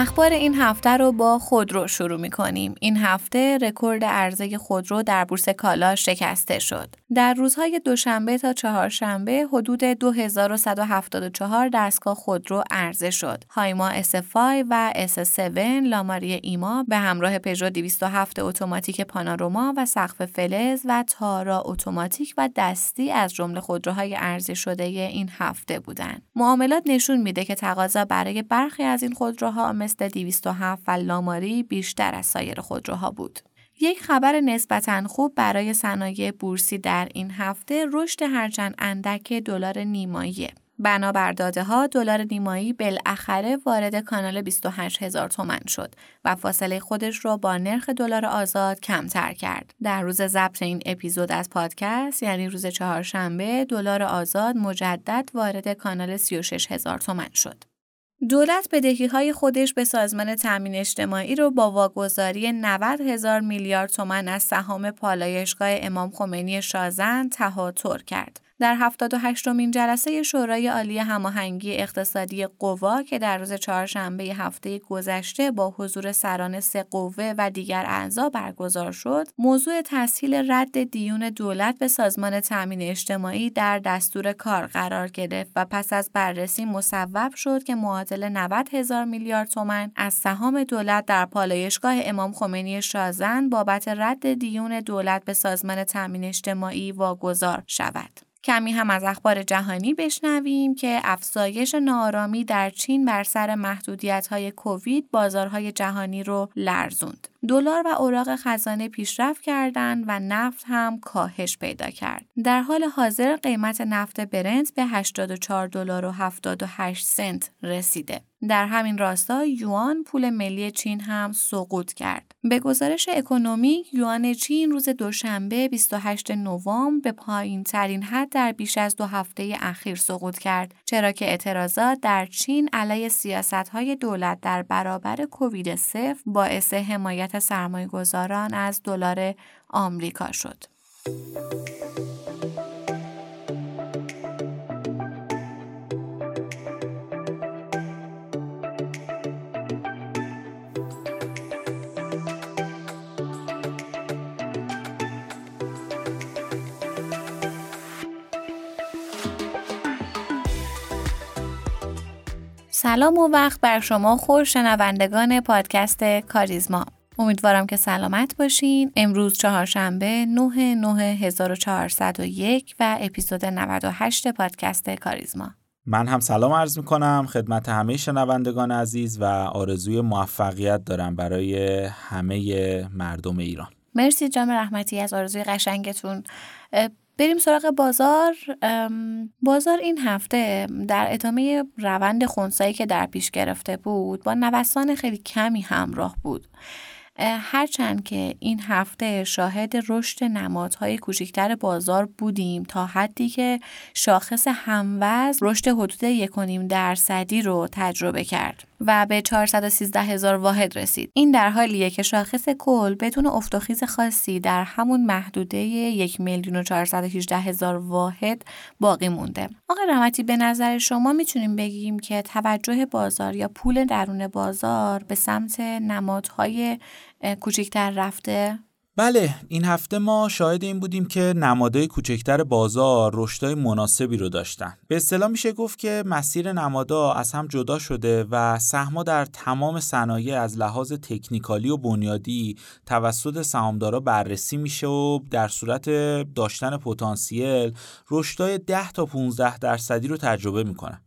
اخبار این هفته رو با خودرو شروع می کنیم. این هفته رکورد عرضه خودرو در بورس کالا شکسته شد. در روزهای دوشنبه تا چهارشنبه حدود 2174 دستگاه خودرو عرضه شد. هایما S5 و S7 لاماری ایما به همراه پژو 207 اتوماتیک پاناروما و سقف فلز و تارا اتوماتیک و دستی از جمله خودروهای عرضه شده این هفته بودند. معاملات نشون میده که تقاضا برای برخی از این خودروها مثل 207 و لاماری بیشتر از سایر خودروها بود. یک خبر نسبتا خوب برای صنایع بورسی در این هفته رشد هرچند اندک دلار نیماییه. بنابر داده ها دلار نیمایی بالاخره وارد کانال 28 هزار تومن شد و فاصله خودش را با نرخ دلار آزاد کمتر کرد. در روز ضبط این اپیزود از پادکست یعنی روز چهارشنبه دلار آزاد مجدد وارد کانال 36 هزار تومن شد. دولت بدهی های خودش به سازمان تامین اجتماعی رو با واگذاری 90 هزار میلیارد تومن از سهام پالایشگاه امام خمینی شازن تهاتر کرد. در 78 مین جلسه شورای عالی هماهنگی اقتصادی قوا که در روز چهارشنبه هفته گذشته با حضور سران سه قوه و دیگر اعضا برگزار شد، موضوع تسهیل رد دیون دولت به سازمان تامین اجتماعی در دستور کار قرار گرفت و پس از بررسی مصوب شد که معادل 90 هزار میلیارد تومن از سهام دولت در پالایشگاه امام خمینی شازن بابت رد دیون دولت به سازمان تامین اجتماعی واگذار شود. کمی هم از اخبار جهانی بشنویم که افزایش نارامی در چین بر سر محدودیت های کووید بازارهای جهانی رو لرزوند. دلار و اوراق خزانه پیشرفت کردند و نفت هم کاهش پیدا کرد. در حال حاضر قیمت نفت برنت به 84 دلار و 78 سنت رسیده. در همین راستا یوان پول ملی چین هم سقوط کرد. به گزارش اکونومیک یوان چین روز دوشنبه 28 نوامبر به پایین ترین حد در بیش از دو هفته اخیر سقوط کرد چرا که اعتراضات در چین علیه سیاست های دولت در برابر کووید صفر باعث حمایت سرمایه گذاران از دلار آمریکا شد. سلام و وقت بر شما خوش شنوندگان پادکست کاریزما امیدوارم که سلامت باشین. امروز چهارشنبه 9 9 1401 و اپیزود 98 پادکست کاریزما. من هم سلام عرض می کنم خدمت همه شنوندگان عزیز و آرزوی موفقیت دارم برای همه مردم ایران. مرسی جام رحمتی از آرزوی قشنگتون. بریم سراغ بازار. بازار این هفته در ادامه روند خونسایی که در پیش گرفته بود با نوسان خیلی کمی همراه بود. هرچند که این هفته شاهد رشد نمادهای کوچکتر بازار بودیم تا حدی که شاخص هموز رشد حدود 1.5 درصدی رو تجربه کرد و به 413 هزار واحد رسید. این در حالیه که شاخص کل بدون افت خاصی در همون محدوده 1 میلیون و 418 هزار واحد باقی مونده. آقای رحمتی به نظر شما می‌تونیم بگیم که توجه بازار یا پول درون بازار به سمت نمادهای کوچکتر رفته؟ بله این هفته ما شاهد این بودیم که نمادهای کوچکتر بازار رشدهای مناسبی رو داشتن به اصطلاح میشه گفت که مسیر نمادا از هم جدا شده و سهما در تمام صنایع از لحاظ تکنیکالی و بنیادی توسط سهامدارا بررسی میشه و در صورت داشتن پتانسیل رشدهای 10 تا 15 درصدی رو تجربه می‌کنن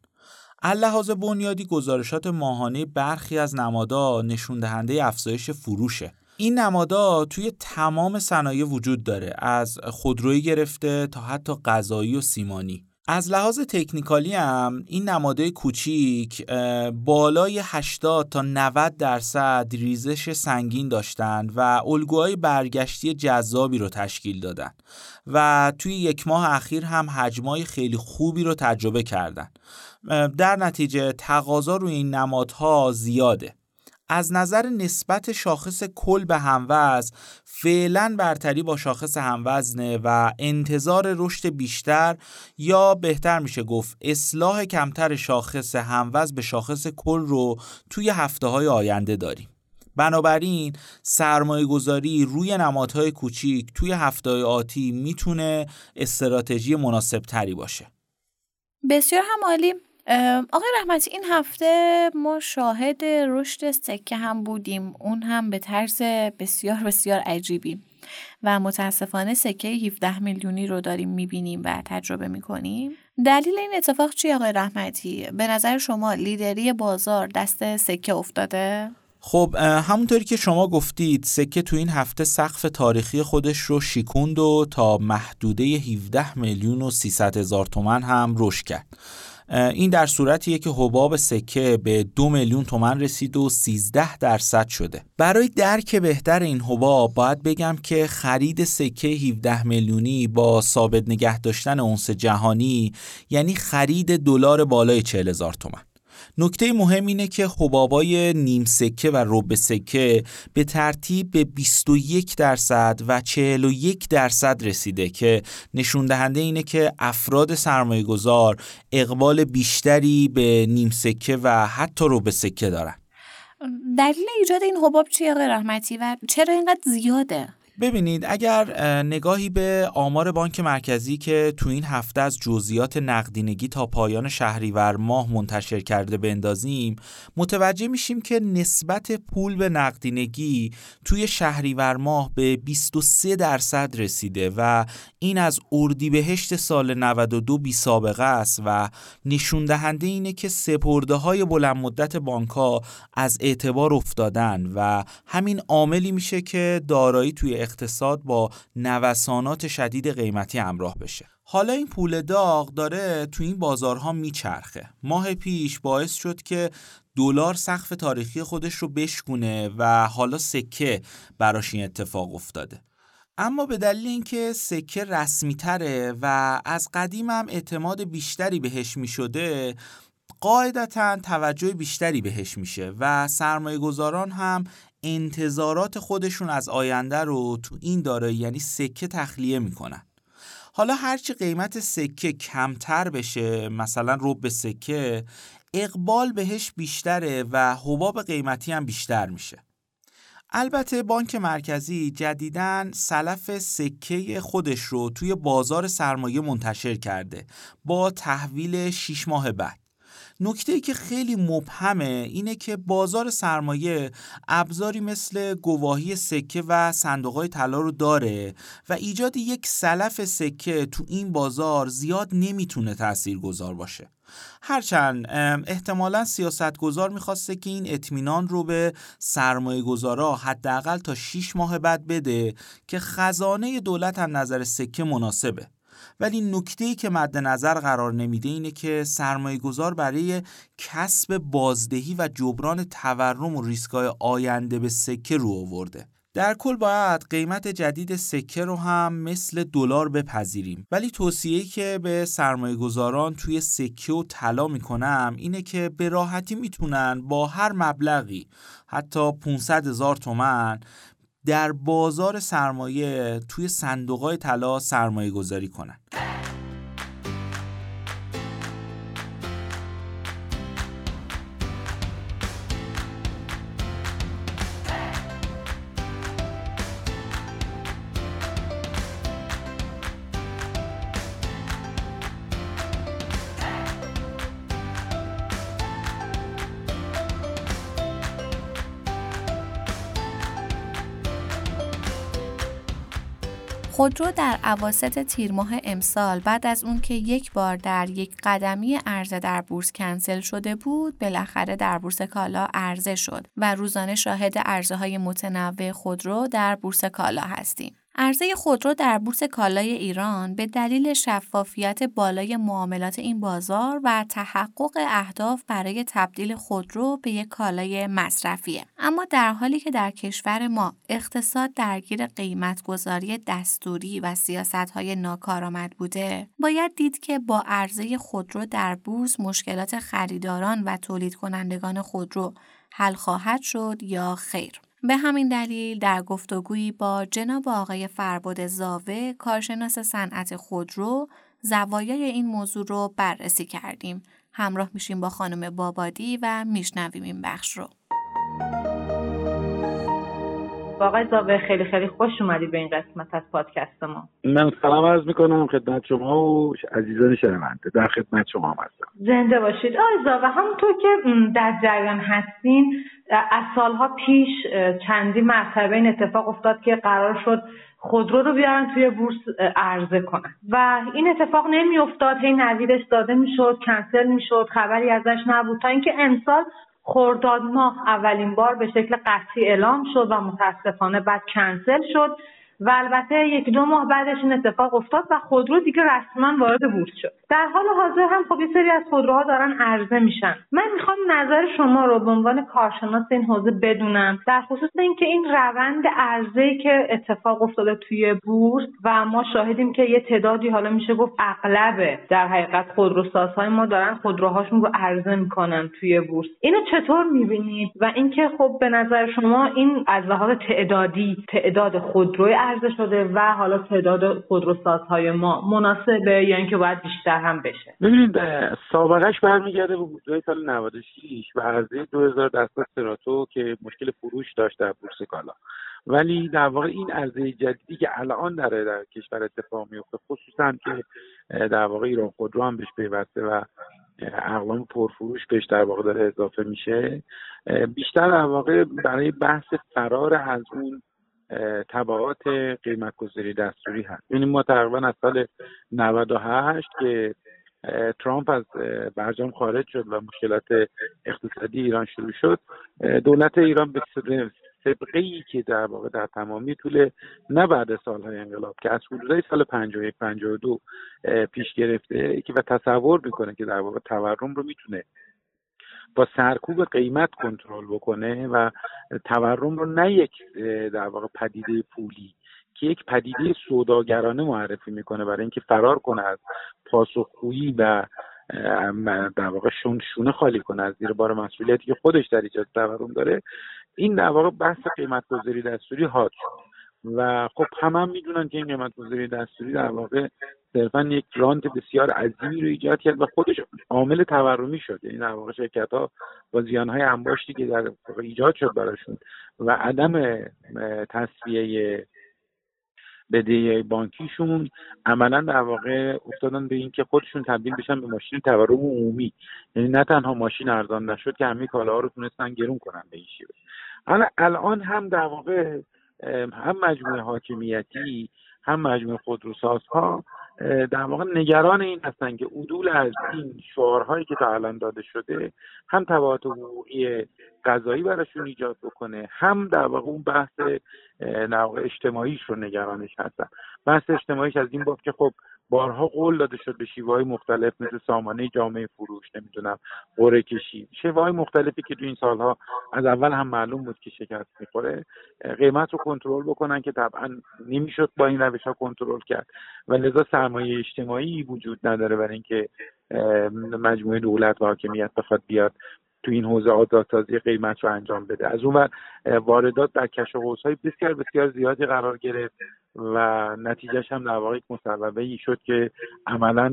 لحاظ بنیادی گزارشات ماهانه برخی از نمادا نشون دهنده افزایش فروشه. این نمادا توی تمام صنایع وجود داره از خودرویی گرفته تا حتی غذایی و سیمانی. از لحاظ تکنیکالی هم این نمادهای کوچیک بالای 80 تا 90 درصد ریزش سنگین داشتند و الگوهای برگشتی جذابی رو تشکیل دادن و توی یک ماه اخیر هم حجمای خیلی خوبی رو تجربه کردن. در نتیجه تقاضا روی این نمادها زیاده. از نظر نسبت شاخص کل به هموز فعلا برتری با شاخص هموزنه و انتظار رشد بیشتر یا بهتر میشه گفت اصلاح کمتر شاخص هموز به شاخص کل رو توی هفته های آینده داریم. بنابراین سرمایه گذاری روی نمادهای کوچیک توی هفته آتی می‌تونه استراتژی مناسب تری باشه. بسیار هم عالی. آقای رحمتی این هفته ما شاهد رشد سکه هم بودیم اون هم به طرز بسیار بسیار عجیبی و متاسفانه سکه 17 میلیونی رو داریم می‌بینیم و تجربه می‌کنیم دلیل این اتفاق چی آقای رحمتی؟ به نظر شما لیدری بازار دست سکه افتاده؟ خب همونطوری که شما گفتید سکه تو این هفته سقف تاریخی خودش رو شیکوند و تا محدوده 17 میلیون و 300 هزار تومن هم رشد کرد این در صورتیه که حباب سکه به دو میلیون تومن رسید و 13 درصد شده. برای درک بهتر این حباب باید بگم که خرید سکه 17 میلیونی با ثابت نگه داشتن اونس جهانی یعنی خرید دلار بالای 40 هزار تومن. نکته مهم اینه که حبابای نیم سکه و رب سکه به ترتیب به 21 درصد و 41 درصد رسیده که نشون دهنده اینه که افراد سرمایه گذار اقبال بیشتری به نیم سکه و حتی رب سکه دارن دلیل ایجاد این حباب چیه آقای رحمتی و چرا اینقدر زیاده؟ ببینید اگر نگاهی به آمار بانک مرکزی که تو این هفته از جزئیات نقدینگی تا پایان شهریور ماه منتشر کرده بندازیم متوجه میشیم که نسبت پول به نقدینگی توی شهریور ماه به 23 درصد رسیده و این از اردیبهشت سال 92 بی سابقه است و نشون دهنده اینه که سپرده های بلند مدت بانک ها از اعتبار افتادن و همین عاملی میشه که دارایی توی اقتصاد با نوسانات شدید قیمتی همراه بشه. حالا این پول داغ داره تو این بازارها میچرخه. ماه پیش باعث شد که دلار سقف تاریخی خودش رو بشکونه و حالا سکه براش این اتفاق افتاده. اما به دلیل اینکه سکه رسمی تره و از قدیم هم اعتماد بیشتری بهش می شده قاعدتا توجه بیشتری بهش میشه و سرمایه گذاران هم انتظارات خودشون از آینده رو تو این دارایی یعنی سکه تخلیه می‌کنن. حالا هرچی قیمت سکه کمتر بشه مثلا رب سکه اقبال بهش بیشتره و حباب قیمتی هم بیشتر میشه. البته بانک مرکزی جدیداً سلف سکه خودش رو توی بازار سرمایه منتشر کرده با تحویل 6 ماه بعد. نکته که خیلی مبهمه اینه که بازار سرمایه ابزاری مثل گواهی سکه و صندوقهای طلا رو داره و ایجاد یک سلف سکه تو این بازار زیاد نمی‌تونه تأثیر گذار باشه. هرچند احتمالا سیاستگزار می‌خواسته که این اطمینان رو به سرمایه گذارا حداقل تا 6 ماه بعد بده که خزانه دولت از نظر سکه مناسبه. ولی نکته که مد نظر قرار نمیده اینه که سرمایه گذار برای کسب بازدهی و جبران تورم و ریسکای آینده به سکه رو آورده. در کل باید قیمت جدید سکه رو هم مثل دلار بپذیریم. ولی توصیه‌ای که به سرمایه گذاران توی سکه و طلا می‌کنم اینه که به راحتی می‌تونن با هر مبلغی حتی 500 هزار تومن در بازار سرمایه توی صندوقهای طلا سرمایه گذاری کنن. خودرو در عواست تیر ماه امسال بعد از اون که یک بار در یک قدمی عرضه در بورس کنسل شده بود بالاخره در بورس کالا عرضه شد و روزانه شاهد عرضه های متنوع خودرو در بورس کالا هستیم. عرضه خودرو در بورس کالای ایران به دلیل شفافیت بالای معاملات این بازار و تحقق اهداف برای تبدیل خودرو به یک کالای مصرفیه. اما در حالی که در کشور ما اقتصاد درگیر قیمتگذاری دستوری و سیاستهای ناکارآمد بوده باید دید که با عرضه خودرو در بورس مشکلات خریداران و تولید کنندگان خودرو حل خواهد شد یا خیر. به همین دلیل در گفتگویی با جناب آقای فرباد زاوه کارشناس صنعت خودرو زوایای این موضوع رو بررسی کردیم. همراه میشیم با خانم بابادی و میشنویم این بخش رو. آقای زاوه خیلی خیلی خوش اومدی به این قسمت از پادکست ما. من سلام عرض می‌کنم خدمت شما و عزیزان شنونده. در خدمت شما هم هستم. زنده باشید. آقای زاوه همونطور که در جریان هستین از سالها پیش چندی مرتبه این اتفاق افتاد که قرار شد خودرو رو بیارن توی بورس عرضه کنن. و این اتفاق نمیافتاد. هی نویدش داده می‌شد کنسل می‌شد خبری ازش نبود. تا اینکه امسال خرداد ماه اولین بار به شکل قطعی اعلام شد و متاسفانه بعد کنسل شد. و البته یک دو ماه بعدش این اتفاق افتاد و خودرو دیگه رسما وارد بورس شد. در حال حاضر هم خب سری از خودروها دارن عرضه میشن. من می‌خوام نظر شما رو به عنوان کارشناس این حوزه بدونم در خصوص اینکه این روند عرضه که اتفاق افتاده توی بورس و ما شاهدیم که یه تعدادی حالا میشه گفت اغلب در حقیقت خودروسازهای ما دارن خودروهاشون رو عرضه می‌کنن توی بورس. اینو چطور می‌بینید؟ و اینکه خب به نظر شما این از لحاظ تعدادی تعداد خودروی عرضه شده و حالا تعداد خودروسازهای ما مناسبه یا اینکه باید بیشتر هم بشه. ببینید سابقش برمیگرده به بودجه سال 96 و عرضه 2000 دستا سراتو که مشکل فروش داشت در بورس کالا. ولی در واقع این عرضه جدیدی که الان داره در کشور اتفاق میفته خصوصا که در واقع ایران خودرو هم بهش پیوسته و اقلام پرفروش بهش در واقع داره اضافه میشه. بیشتر در واقع برای بحث فرار از اون تبعات قیمت گذاری دستوری هست. یعنی ما تقریبا از سال 98 که ترامپ از برجام خارج شد و مشکلات اقتصادی ایران شروع شد دولت ایران به سبقه ای که در واقع در تمامی طول نه بعد سالهای انقلاب که از حدودای سال 51 52 پیش گرفته که و تصور می‌کنه که در واقع تورم رو می‌تونه با سرکوب قیمت کنترل بکنه و تورم رو نه یک در واقع پدیده پولی که یک پدیده سوداگرانه معرفی می‌کنه برای اینکه فرار کنه از پاسخگویی و در واقع شون شونه خالی کنه از زیر بار مسئولیتی که خودش در ایجاد تورم داره. این در واقع بحث قیمت گذاری دستوری حاد شد. و خب همه هم می‌دونن که این قیمت گذاری دستوری در واقع صرفا یک رانت بسیار عظیمی رو ایجاد کرد و خودش عامل تورمی شد. یعنی در واقع شرکت ها با زیان های انباشتی که در ایجاد شد براشون و عدم تصفیه بدهی بانکیشون عملا در واقع افتادن به اینکه خودشون تبدیل بشن به ماشین تورم عمومی. یعنی نه تنها ماشین ارزان نشد که همه کالاها رو تونستن گرون کنن به این شیوه. الان هم در واقع هم مجموعه حاکمیتی هم مجموعه خودروسازها در واقع نگران این هستن که عدول از این شعارهایی که تا الان داده شده هم تبعات حقوقی قضایی براشون ایجاد بکنه هم در واقع اون بحث در اجتماعیش رو نگرانش هستن. بحث اجتماعیش از این باب که خب بارها قول داده شد به شیوه های مختلف مثل سامانه جامعه فروش نمی‌دونم قره کشی. شیوه های مختلفی که تو این سالها از اول هم معلوم بود که شکست می‌خوره قیمت رو کنترل بکنن که طبعا نمی‌شد با این روش ها کنترل کرد. و لذا سرمایه اجتماعی وجود نداره برای اینکه مجموعه دولت و حاکمیت بخواد بیاد تو این حوزه آزادسازی قیمت رو انجام بده. از اون واردات در کش های بسیار بسیار زیادی قرار گرفت. و نتیجهش هم در واقع مصوبه ای شد که عملا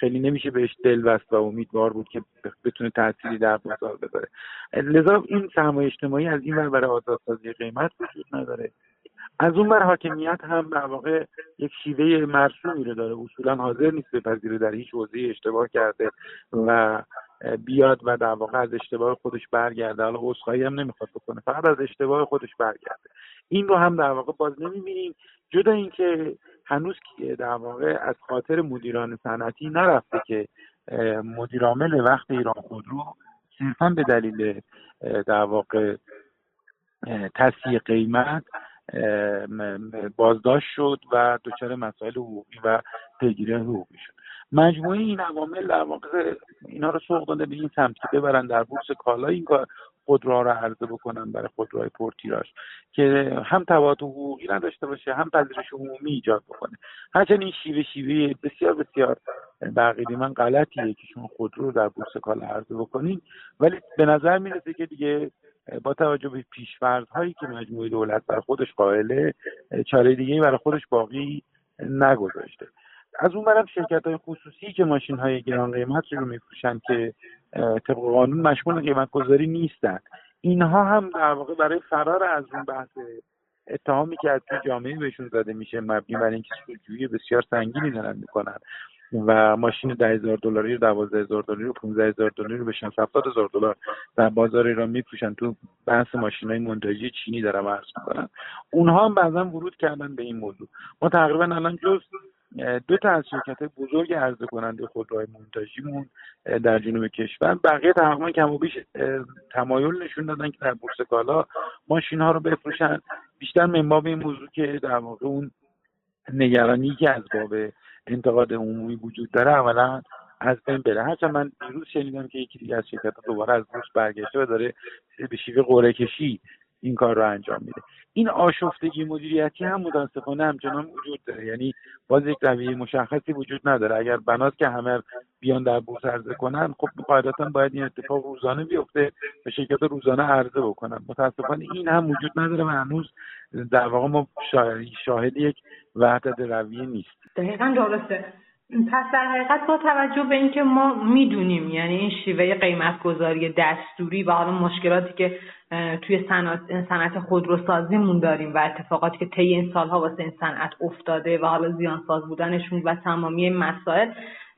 خیلی نمیشه بهش دل بست و امیدوار بود که بتونه تأثیری در بازار بذاره. لذا این سرمایه اجتماعی از این ور برای آزادسازی قیمت وجود نداره. از اون بر حاکمیت هم در واقع یک شیوه مرسومی رو داره. اصولا حاضر نیست بپذیره در هیچ حوزه اشتباه کرده و بیاد و در واقع از اشتباه خودش برگرده. حالا عذرخواهی هم نمی‌خواد بکنه فقط از اشتباه خودش برگرده. این رو هم در واقع باز نمی‌بینیم. جدا اینکه هنوز در واقع از خاطر مدیران صنعتی نرفته که مدیرعامل وقت ایران خودرو صرفا به دلیل در واقع تصحیح قیمت بازداشت شد و دچار مسائل حقوقی و پیگیری حقوقی شد مجموعه این عوامل در واقع اینا رو سوق داده به این سمت که ببرن در بورس کالا این کار رو عرضه بکنن برای خودروهای پرتیراژ که هم تبادل حقوقی نداشته باشه هم پذیرش عمومی ایجاد بکنه. هرچند این شیوه شیوه بسیار بسیار بقیدی من غلطیه که شما خودرو رو در بورس کالا عرضه بکنین. ولی به نظر می‌رسه که دیگه با توجه به پیشورد هایی که مجموعه دولت بر خودش قائله چاره دیگه برای خودش باقی نگذاشته. از اون برم شرکت های خصوصی که ماشین های گران قیمت رو میفروشن که طبق قانون مشمول قیمت گذاری نیستن. اینها هم در واقع برای فرار از اون بحث اتهامی که از جامعه بهشون زده میشه مبنی بر اینکه سودجویی بسیار سنگینی دارن می‌کنن. و ماشین ده هزار دلاری رو دوازده هزار دلاری رو پونزده هزار دلاری رو بشن هفتاد هزار دلار. در بازار ایران میفروشن. تو بحث ماشین های منتاجی چینی دارم عرض می‌کنن اونها هم بعضا ورود کردن به این موضوع. ما تقریبا الان جز دو تا از شرکت بزرگ عرضه کننده خودروهای مونتاژیمون در جنوب کشور. بقیه تقریبا کم و بیش تمایل نشون دادن که در بورس کالا ماشین ها رو بفروشن. بیشتر منباب این موضوع که در واقع اون نگرانی که از باب انتقاد عمومی وجود داره اولا از بین بره. هرچند من دیروز شنیدم که یکی دیگه از شرکت دوباره از بورس برگشته و داره به شیوه قرعه کشی این کار رو انجام میده. این آشفتگی مدیریتی هم متاسفانه همچنان وجود داره. یعنی باز یک رویه مشخصی وجود نداره. اگر بناست که همه بیان در بورس عرضه کنن خب قاعدتا باید این اتفاق روزانه بیفته و شرکت روزانه عرضه بکنن. متاسفانه این هم وجود نداره و هنوز در واقع ما شاهد یک وحدت رویه نیست. دقیقا درسته. پس در حقیقت با توجه به اینکه ما می‌دونیم یعنی این شیوه قیمت گذاری دستوری و حالا مشکلاتی که توی صنعت خودروسازیمون داریم و اتفاقاتی که طی این سالها واسه این صنعت افتاده و حالا زیانساز بودنشون و تمامی مسائل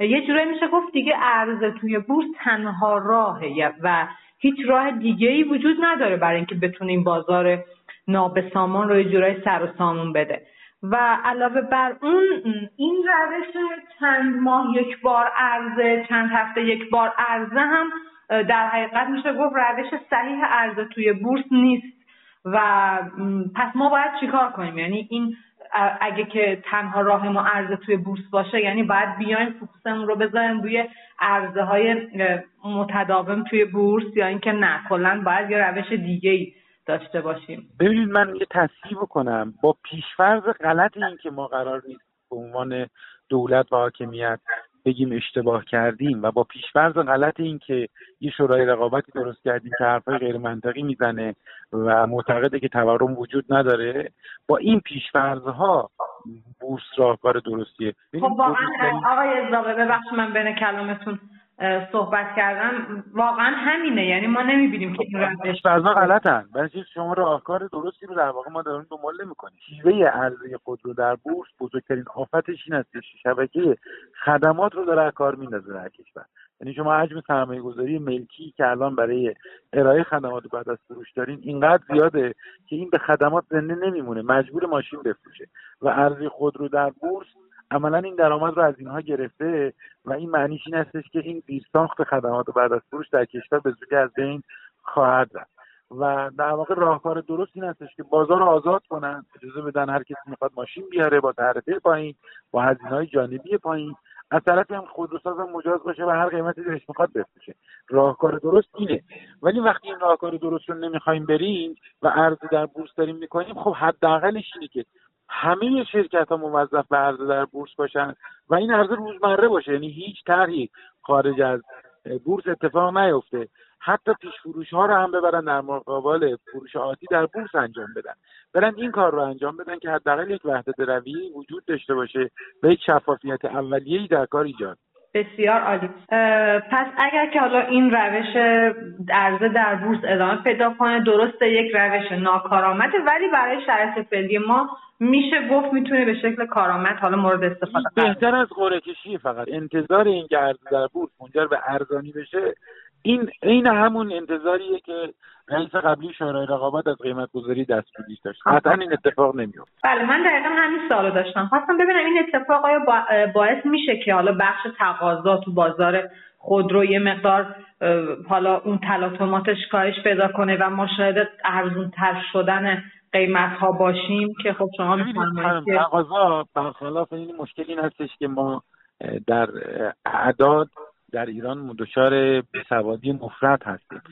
یه جورایی میشه گفت دیگه عرضه توی بورس تنها راهه و هیچ راه دیگه ای وجود نداره برای اینکه بتونه این بازار نابسامان رو یه جورایی سر و سامون بده. و علاوه بر اون این روش چند ماه یک بار عرضه چند هفته یک بار عرضه هم در حقیقت میشه گفت روش صحیح عرضه توی بورس نیست. و پس ما باید چیکار کنیم؟ یعنی این اگه که تنها راه ما عرضه توی بورس باشه یعنی باید بیایم فوکسمون رو بذاریم روی عرضه های متداوم توی بورس یا اینکه نه کلا باید یه روش دیگه ای داشته باشیم. ببینید من یه تصحیح بکنم. با پیشفرض غلط این که ما قرار نیست به عنوان دولت و حاکمیت بگیم اشتباه کردیم و با پیشفرض غلط این که یه شورای رقابتی درست کردیم که حرفای غیر منطقی می‌زنه و معتقده که تورم وجود نداره با این پیشفرض بورس راهکار درستیه. خب واقعا آقای ازاقه ببخش من بین کلامتون صحبت کردم واقعا همینه. یعنی ما نمی‌بینیم که این روش بعضا غلطن. برای شما راهکار درستی رو در واقع ما داریم دنبال نمی‌کنیم. شیوه عرضه خودرو در بورس بزرگترین آفتش این است که شبکه خدمات رو داره کار میندازه در کشور. یعنی شما حجم سرمایه گذاری ملکی که الان برای ارائه خدمات بعد از فروش دارین اینقدر زیاده که این به خدمات زنده نمیمونه. مجبور ماشین بفروشه. و ارزی خودرو در بورس عملا این درآمد رو از اینها گرفته و این معنیش این هستش که این بیرساخت خدمات و بعد از فروش در کشور به زودی از بین خواهد رفت. و در واقع راهکار درست این هستش که بازار رو آزاد کنن اجازه بدن هر کسی می‌خواد ماشین بیاره با تعرفه پایین با هزینه های جانبی پایین. از طرفی هم خودروساز هم مجاز باشه و هر قیمتی دلش می‌خواد بفروشه. راهکار درست اینه. ولی وقتی این راهکار درست رو نمی‌خوایم بریم و عرضه در بورس داریم می‌کنیم خب حداقلش اینه که همه شرکت ها موظف به عرضه در بورس باشن و این عرضه روزمره باشه. یعنی هیچ طرحی خارج از بورس اتفاق نیفته. حتی پیش فروش ها رو هم ببرن در مقابل فروش آتی در بورس انجام بدن. برن این کار رو انجام بدن که حداقل یک وحدت رویه وجود داشته باشه و یک شفافیت اولیه‌ای در کار ایجاد بسیار عالی. پس اگر که حالا این روش عرضه در بورس ادامه پیدا کنه درسته یک روش ناکارآمده ولی برای شرایط فعلی ما میشه گفت می‌تونه به شکل کارآمد حالا مورد استفاده بهتر از قرعه کشی فقط. انتظار این که عرضه در بورس منجر به ارزانی بشه این عین همون انتظاریه که رئیس قبلی شورای رقابت از قیمت گذاری دستوری داشت قطعا این اتفاق نمیفته بله من دقیقا همین سوالو داشتم. خواستم ببینم این اتفاق آیا باعث میشه که حالا بخش تقاضا تو بازار خودرو یه مقدار حالا اون تلاطماتش کاهش پیدا کنه و ما شاید ارزون تر شدن قیمت ها باشیم که خب شما میفرمایید تقاضا برخلاف این مشکل این هستش که ما در اعداد در ایران دچار سوادی مفرد هستیم.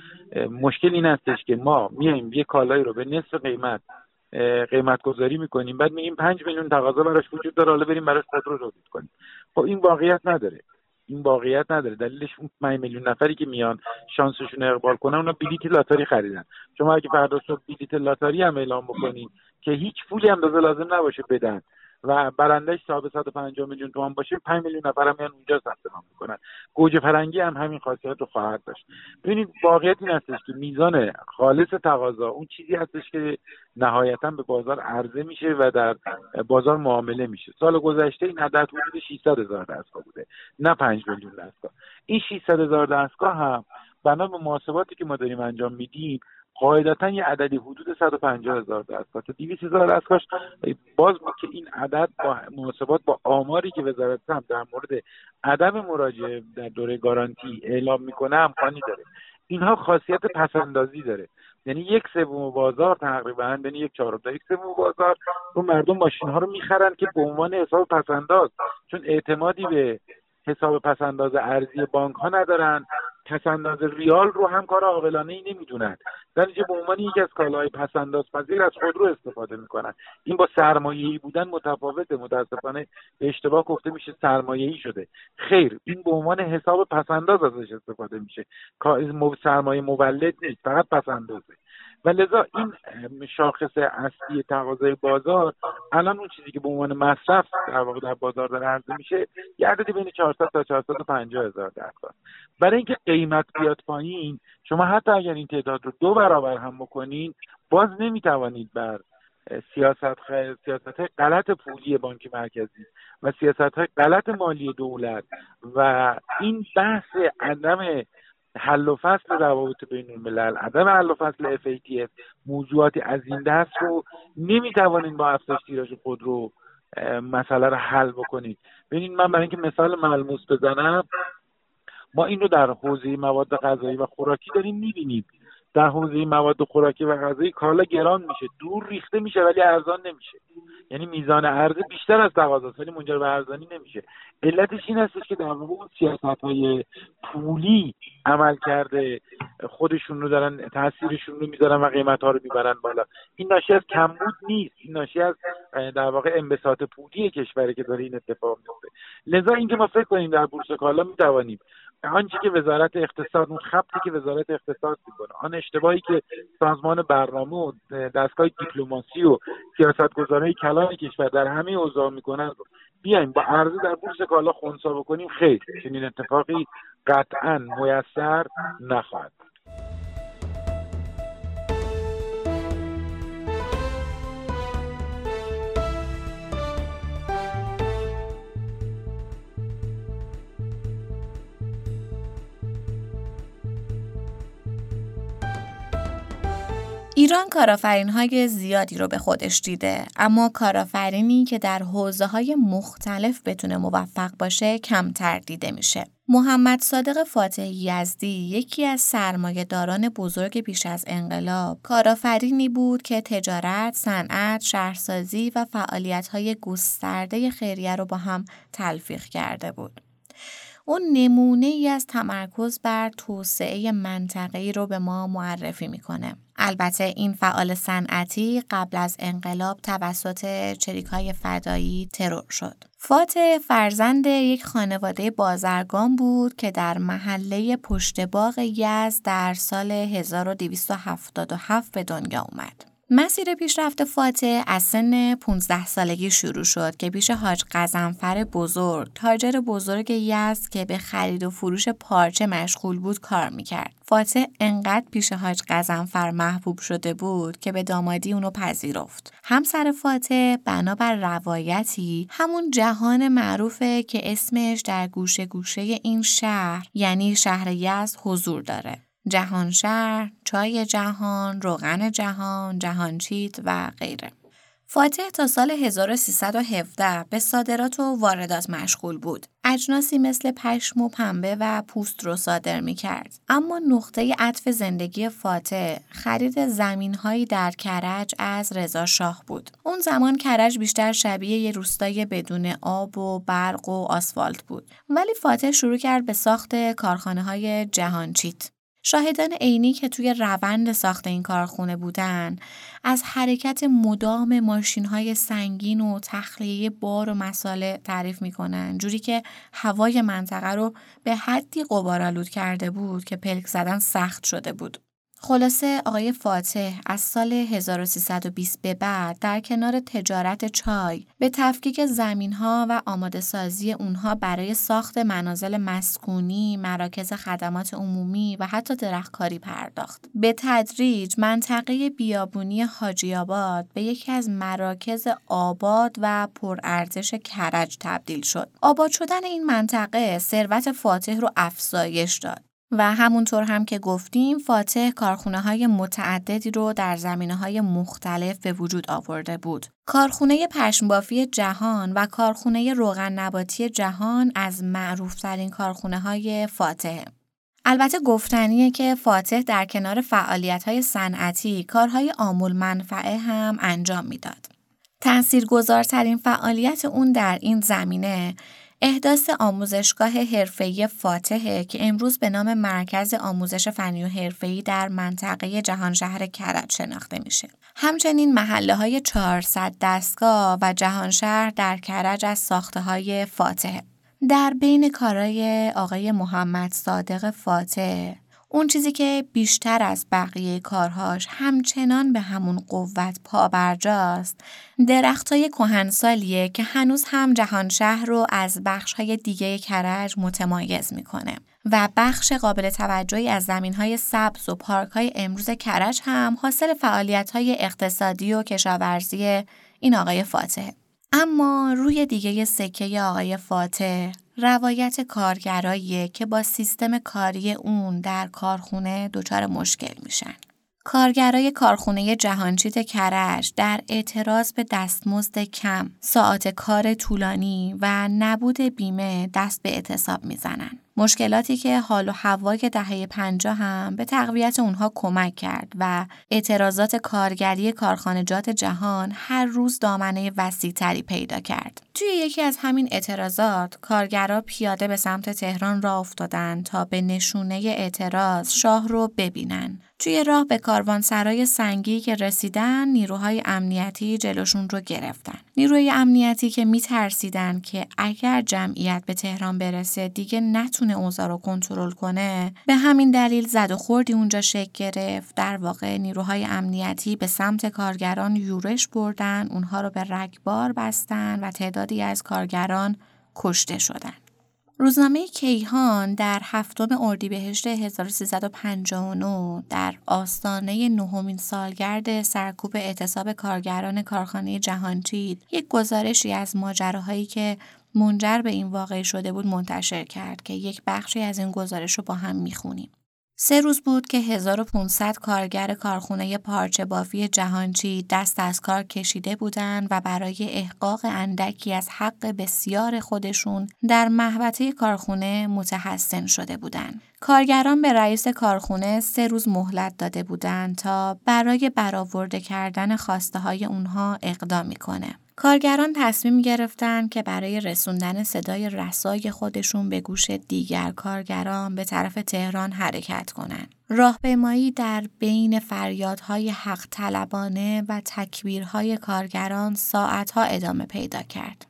مشکل این هستش که ما میایم یه کالایی رو به نصف قیمت قیمت گذاری می‌کنیم بعد میگیم پنج میلیون تقاضا براش وجود داره حالا بریم براش خودرو تولید کنیم. خب این واقعیت نداره. این واقعیت نداره. دلیلش اون 5 میلیون نفری که میان شانسشون اقبال کنن اونا بلیت لاتاری خریدن. شما اگه فردا صبح بلیت لاتاری هم اعلام بکنین که هیچ پولی هم لازم نباشه بدن و برندش صاحب 150 میلیون تومان باشه 5 میلیون نفر هم میان اونجا ثبت نام می‌کنن. گوجه فرنگی هم همین خاصیت رو خواهد داشت. ببینید واقعیت این هستش که میزان خالص تقاضا اون چیزی هستش که نهایتا به بازار عرضه میشه و در بازار معامله میشه. سال گذشته این عدد حدود 600 هزار دستگاه بوده نه 5 میلیون دستگاه. این 600 هزار دستگاه هم بنا به محاسباتی که ما داریم انجام میدیم قاعدتا یه عددی حدود 150 هزار دستگاه تا 200 هزار دستگاه باز که این عدد با مناسبات با آماری که وزارت هم در مورد عدم مراجعه در دوره گارانتی اعلام می‌کنه امکانی داره. اینها خاصیت پسندازی داره. یعنی یک سوم بازار تقریبا یعنی یک چهارم یک سوم بازار رو مردم ماشین ها رو می‌خرن که به عنوان حساب پسنداز چون اعتمادی به حساب پسنداز ارزی بانک ها ندارن. پسنداز ریال رو هم کار عاقلانه ای نمی‌دونن. در به عنوان یکی از کالاهای پسنداز پذیر از خودرو استفاده می‌کنن. این با سرمایه‌ای بودن متفاوته. متاسفانه به اشتباه گفته میشه سرمایه‌ای شده. خیر این به عنوان حساب پسنداز ازش استفاده میشه. سرمایه مولد نیست. فقط پسندازه. و لذا این شاخص اصلی تقاضای بازار الان اون چیزی که به عنوان مصرف در واقع در بازار داره عرضه میشه یه عددی بین 400 تا 450 هزار درصد برای اینکه قیمت بیاد پایین شما حتی اگر این تعداد رو دو برابر هم بکنین باز نمی‌توانید بر سیاست سیاست های غلط پولی بانک مرکزی و سیاست های غلط مالی دولت و این بحث عدم حل و فصل روابط بین الملل عدم حل و فصل FATF موضوعاتی از این دست رو نمی‌توانید با افزایش تیراژ خود رو مسئله رو حل بکنید. ببینید من برای اینکه مثال ملموس بزنم ما این رو در حوزه مواد غذایی و خوراکی داریم می‌بینیم در حوزه مواد خوراکی و غذایی کالا گران میشه دور ریخته میشه ولی ارزان نمیشه. یعنی میزان عرضه بیشتر از تقاضاست ولی منجر به ارزانی نمیشه. علتش این هستش که در واقع اون سیاست های پولی عمل کرده خودشون رو دارن تاثیرشون رو می‌ذارن و قیمت ها رو می‌برن بالا. این ناشی از کمبود نیست این ناشی از در واقع انبساط پولی کشوری که داره این اتفاق میفته. لذا اینکه ما فکر کنیم در بورس کالا می‌توانیم آنچه که وزارت اقتصاد اون خبتی که وزارت اقتصاد می‌کنه آن اشتباهی که سازمان برنامه و دستگاه دیپلماسی و سیاستگزارهای کلان کشور در همه اوضاع می‌کنن بیایم با عرضه در بورس کالا خونسا بکنیم خیر. چنین اتفاقی قطعا میسر نخواهد. ایران کارافرین های زیادی رو به خودش دیده اما کارافرینی که در حوزه های مختلف بتونه موفق باشه کمتر دیده میشه. محمد صادق فاتح یزدی یکی از سرمایه داران بزرگ پیش از انقلاب کارآفرینی بود که تجارت، صنعت، شهرسازی و فعالیت های گسترده خیریه رو با هم تلفیق کرده بود. اون نمونه ای از تمرکز بر توسعه منطقه‌ای رو به ما معرفی می‌کنه. البته این فعال صنعتی قبل از انقلاب توسط چریکای فدایی ترور شد. فاتح فرزند یک خانواده بازرگان بود که در محله پشت باغ یزد در سال 1277 به دنیا اومد. مسیر پیشرفت فاتح از سن 15 سالگی شروع شد که پیش حاج قزنفر بزرگ تاجر بزرگ یزد که به خرید و فروش پارچه مشغول بود کار می‌کرد. فاتح انقدر پیش حاج قزنفر محبوب شده بود که به دامادی اونو پذیرفت. همسر فاتح بنابر روایتی همون جهان معروفه که اسمش در گوشه گوشه این شهر یعنی شهر یزد حضور داره. جهان شهر، چای جهان، روغن جهان، جهانچیت و غیره. فاتح تا سال 1317 به صادرات و واردات مشغول بود. اجناسی مثل پشم و پنبه و پوست رو صادر می کرد. اما نقطه عطف زندگی فاتح خرید زمین هایی در کرج از رضا شاه بود. اون زمان کرج بیشتر شبیه یه روستای بدون آب و برق و آسفالت بود. ولی فاتح شروع کرد به ساخت کارخانه های جهانچیت. شاهدان عینی که توی روند ساخت این کارخونه بودن از حرکت مدام ماشین های سنگین و تخلیه بار و مساله تعریف می‌کنن جوری که هوای منطقه رو به حدی قبارالود کرده بود که پلک زدن سخت شده بود. خلاصه آقای فاتح از سال 1320 به بعد در کنار تجارت چای به تفکیک زمین ها و آماده سازی اونها برای ساخت منازل مسکونی، مراکز خدمات عمومی و حتی درختکاری پرداخت. به تدریج منطقه بیابونی حاجی آباد به یکی از مراکز آباد و پرارزش کرج تبدیل شد. آباد شدن این منطقه ثروت فاتح رو افزایش داد. و همونطور هم که گفتیم فاتح کارخونه های متعددی رو در زمینه های مختلف به وجود آورده بود. کارخونه پشمبافی جهان و کارخونه روغن نباتی جهان از معروفترین کارخونه های فاتح. البته گفتنیه که فاتح در کنار فعالیت های صنعتی کارهای آمول منفعه هم انجام می‌داد. تأثیرگذارترین فعالیت اون در این زمینه احداث آموزشگاه حرفه‌ای فاتحه که امروز به نام مرکز آموزش فنی و حرفه‌ای در منطقه جهان شهر کرج شناخته میشه. همچنین محله های 400 دستگاه و جهان شهر در کرج از ساخته های فاتحه. در بین کارای آقای محمد صادق فاتح اون چیزی که بیشتر از بقیه کارهاش همچنان به همون قوت پابرجاست. درختای کهنسالیه که هنوز هم جهان شهر رو از بخشهای دیگه کرج متمایز می‌کنه. و بخش قابل توجهی از زمین های سبز و پارک های امروز کرج هم حاصل فعالیت های اقتصادی و کشاورزی این آقای فاتح. اما روی دیگه سکه آقای فاتح روایت کارگراییه که با سیستم کاری اون در کارخونه دچار مشکل میشن. کارگرای کارخونه جهانچیت کرج در اعتراض به دستمزد کم، ساعت کار طولانی و نبود بیمه دست به اعتصاب می‌زنن. مشکلاتی که حال و هوای دهه پنجاه هم به تقویت اونها کمک کرد و اعتراضات کارگری کارخانجات جهان هر روز دامنه وسیعتری پیدا کرد. توی یکی از همین اعتراضات کارگرا پیاده به سمت تهران را افتادن تا به نشونه اعتراض شاه رو ببینن. توی راه به کاروانسرای سنگی که رسیدن نیروهای امنیتی جلوشون رو گرفتن. نیروی امنیتی که میترسیدن که اگر جمعیت به تهران برسه دیگه نتونه اوضاع رو کنترل کنه به همین دلیل زد و خوردی اونجا شکل گرفت در واقع نیروهای امنیتی به سمت کارگران یورش بردن اونها رو به رگبار بستن و تعدادی از کارگران کشته شدن روزنامه کیهان در هفتم اردیبهشت 1359 در آستانه نهمین سالگرد سرکوب اعتصاب کارگران کارخانه جهانچید یک گزارشی از ماجراهایی که منجر به این واقعه شده بود منتشر کرد که یک بخشی از این گزارش رو با هم می‌خونیم. سه روز بود که 1500 کارگر کارخونه پارچه بافی جهانچی دست از کار کشیده بودند و برای احقاق اندکی از حق بسیار خودشون در محوطه کارخونه متحسن شده بودند. کارگران به رئیس کارخونه سه روز مهلت داده بودند تا برای برآورده کردن خواسته های اونها اقدام می‌کنه. کارگران تصمیم گرفتن که برای رسوندن صدای رسای خودشون به گوش دیگر کارگران به طرف تهران حرکت کنند. راهپیمایی در بین فریادهای حق طلبانه و تکبیرهای کارگران ساعتها ادامه پیدا کرد.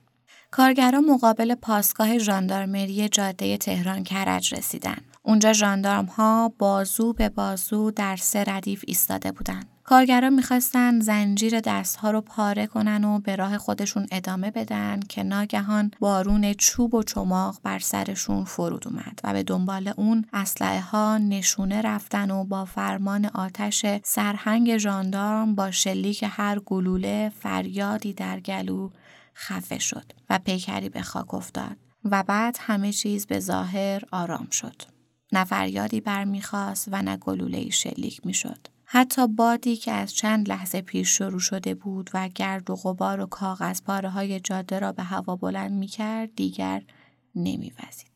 کارگران مقابل پاسگاه ژاندارمری جاده تهران کرج رسیدند. اونجا ژاندارم ها بازو به بازو در سه ردیف ایستاده بودند. کارگران می‌خواستن زنجیر دستها رو پاره کنن و به راه خودشون ادامه بدن که ناگهان بارون چوب و چماق بر سرشون فرود اومد و به دنبال اون اسلحه ها نشونه رفتن و با فرمان آتش سرهنگ ژاندارم با شلیک هر گلوله فریادی در گلو خفه شد و پیکری به خاک افتاد و بعد همه چیز به ظاهر آرام شد. نه فریادی برمیخواست و نه گلوله شلیک می‌شد. حتی بادی که از چند لحظه پیش شروع شده بود و گرد و غبار و کاغذ پاره های جاده را به هوا بلند می کرد دیگر نمی وزید.